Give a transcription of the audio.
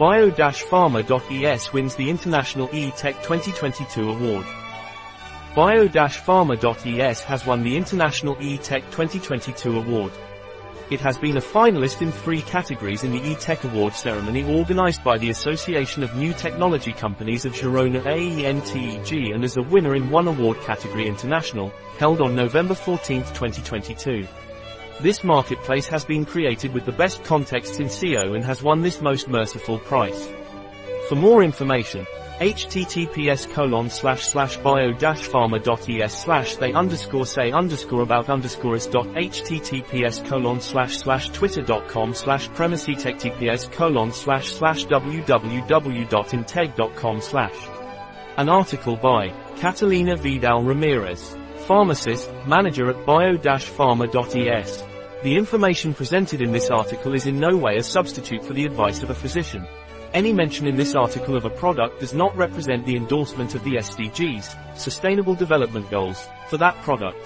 Bio-farma.es wins the International E-Tech 2022 award. Bio-farma.es has won the International E-Tech 2022 award. It has been a finalist in three categories in the E-Tech Award ceremony organized by the Association of New Technology Companies of Girona AENTEG and as a winner in one award category international, held on November 14, 2022. This marketplace has been created with the best contexts in SEO and has won this most merciful price. For more information, https colon slash slash bio dash farma.es slash they underscore say underscore about underscore is dot https colon slash slash twitter.com slash premisitech colon slash slash www.integ.com slash an article by Catalina Vidal Ramirez, pharmacist, manager at bio-farma.es. The information presented in this article is in no way a substitute for the advice of a physician. Any mention in this article of a product does not represent the endorsement of the SDGs, Sustainable Development Goals, for that product.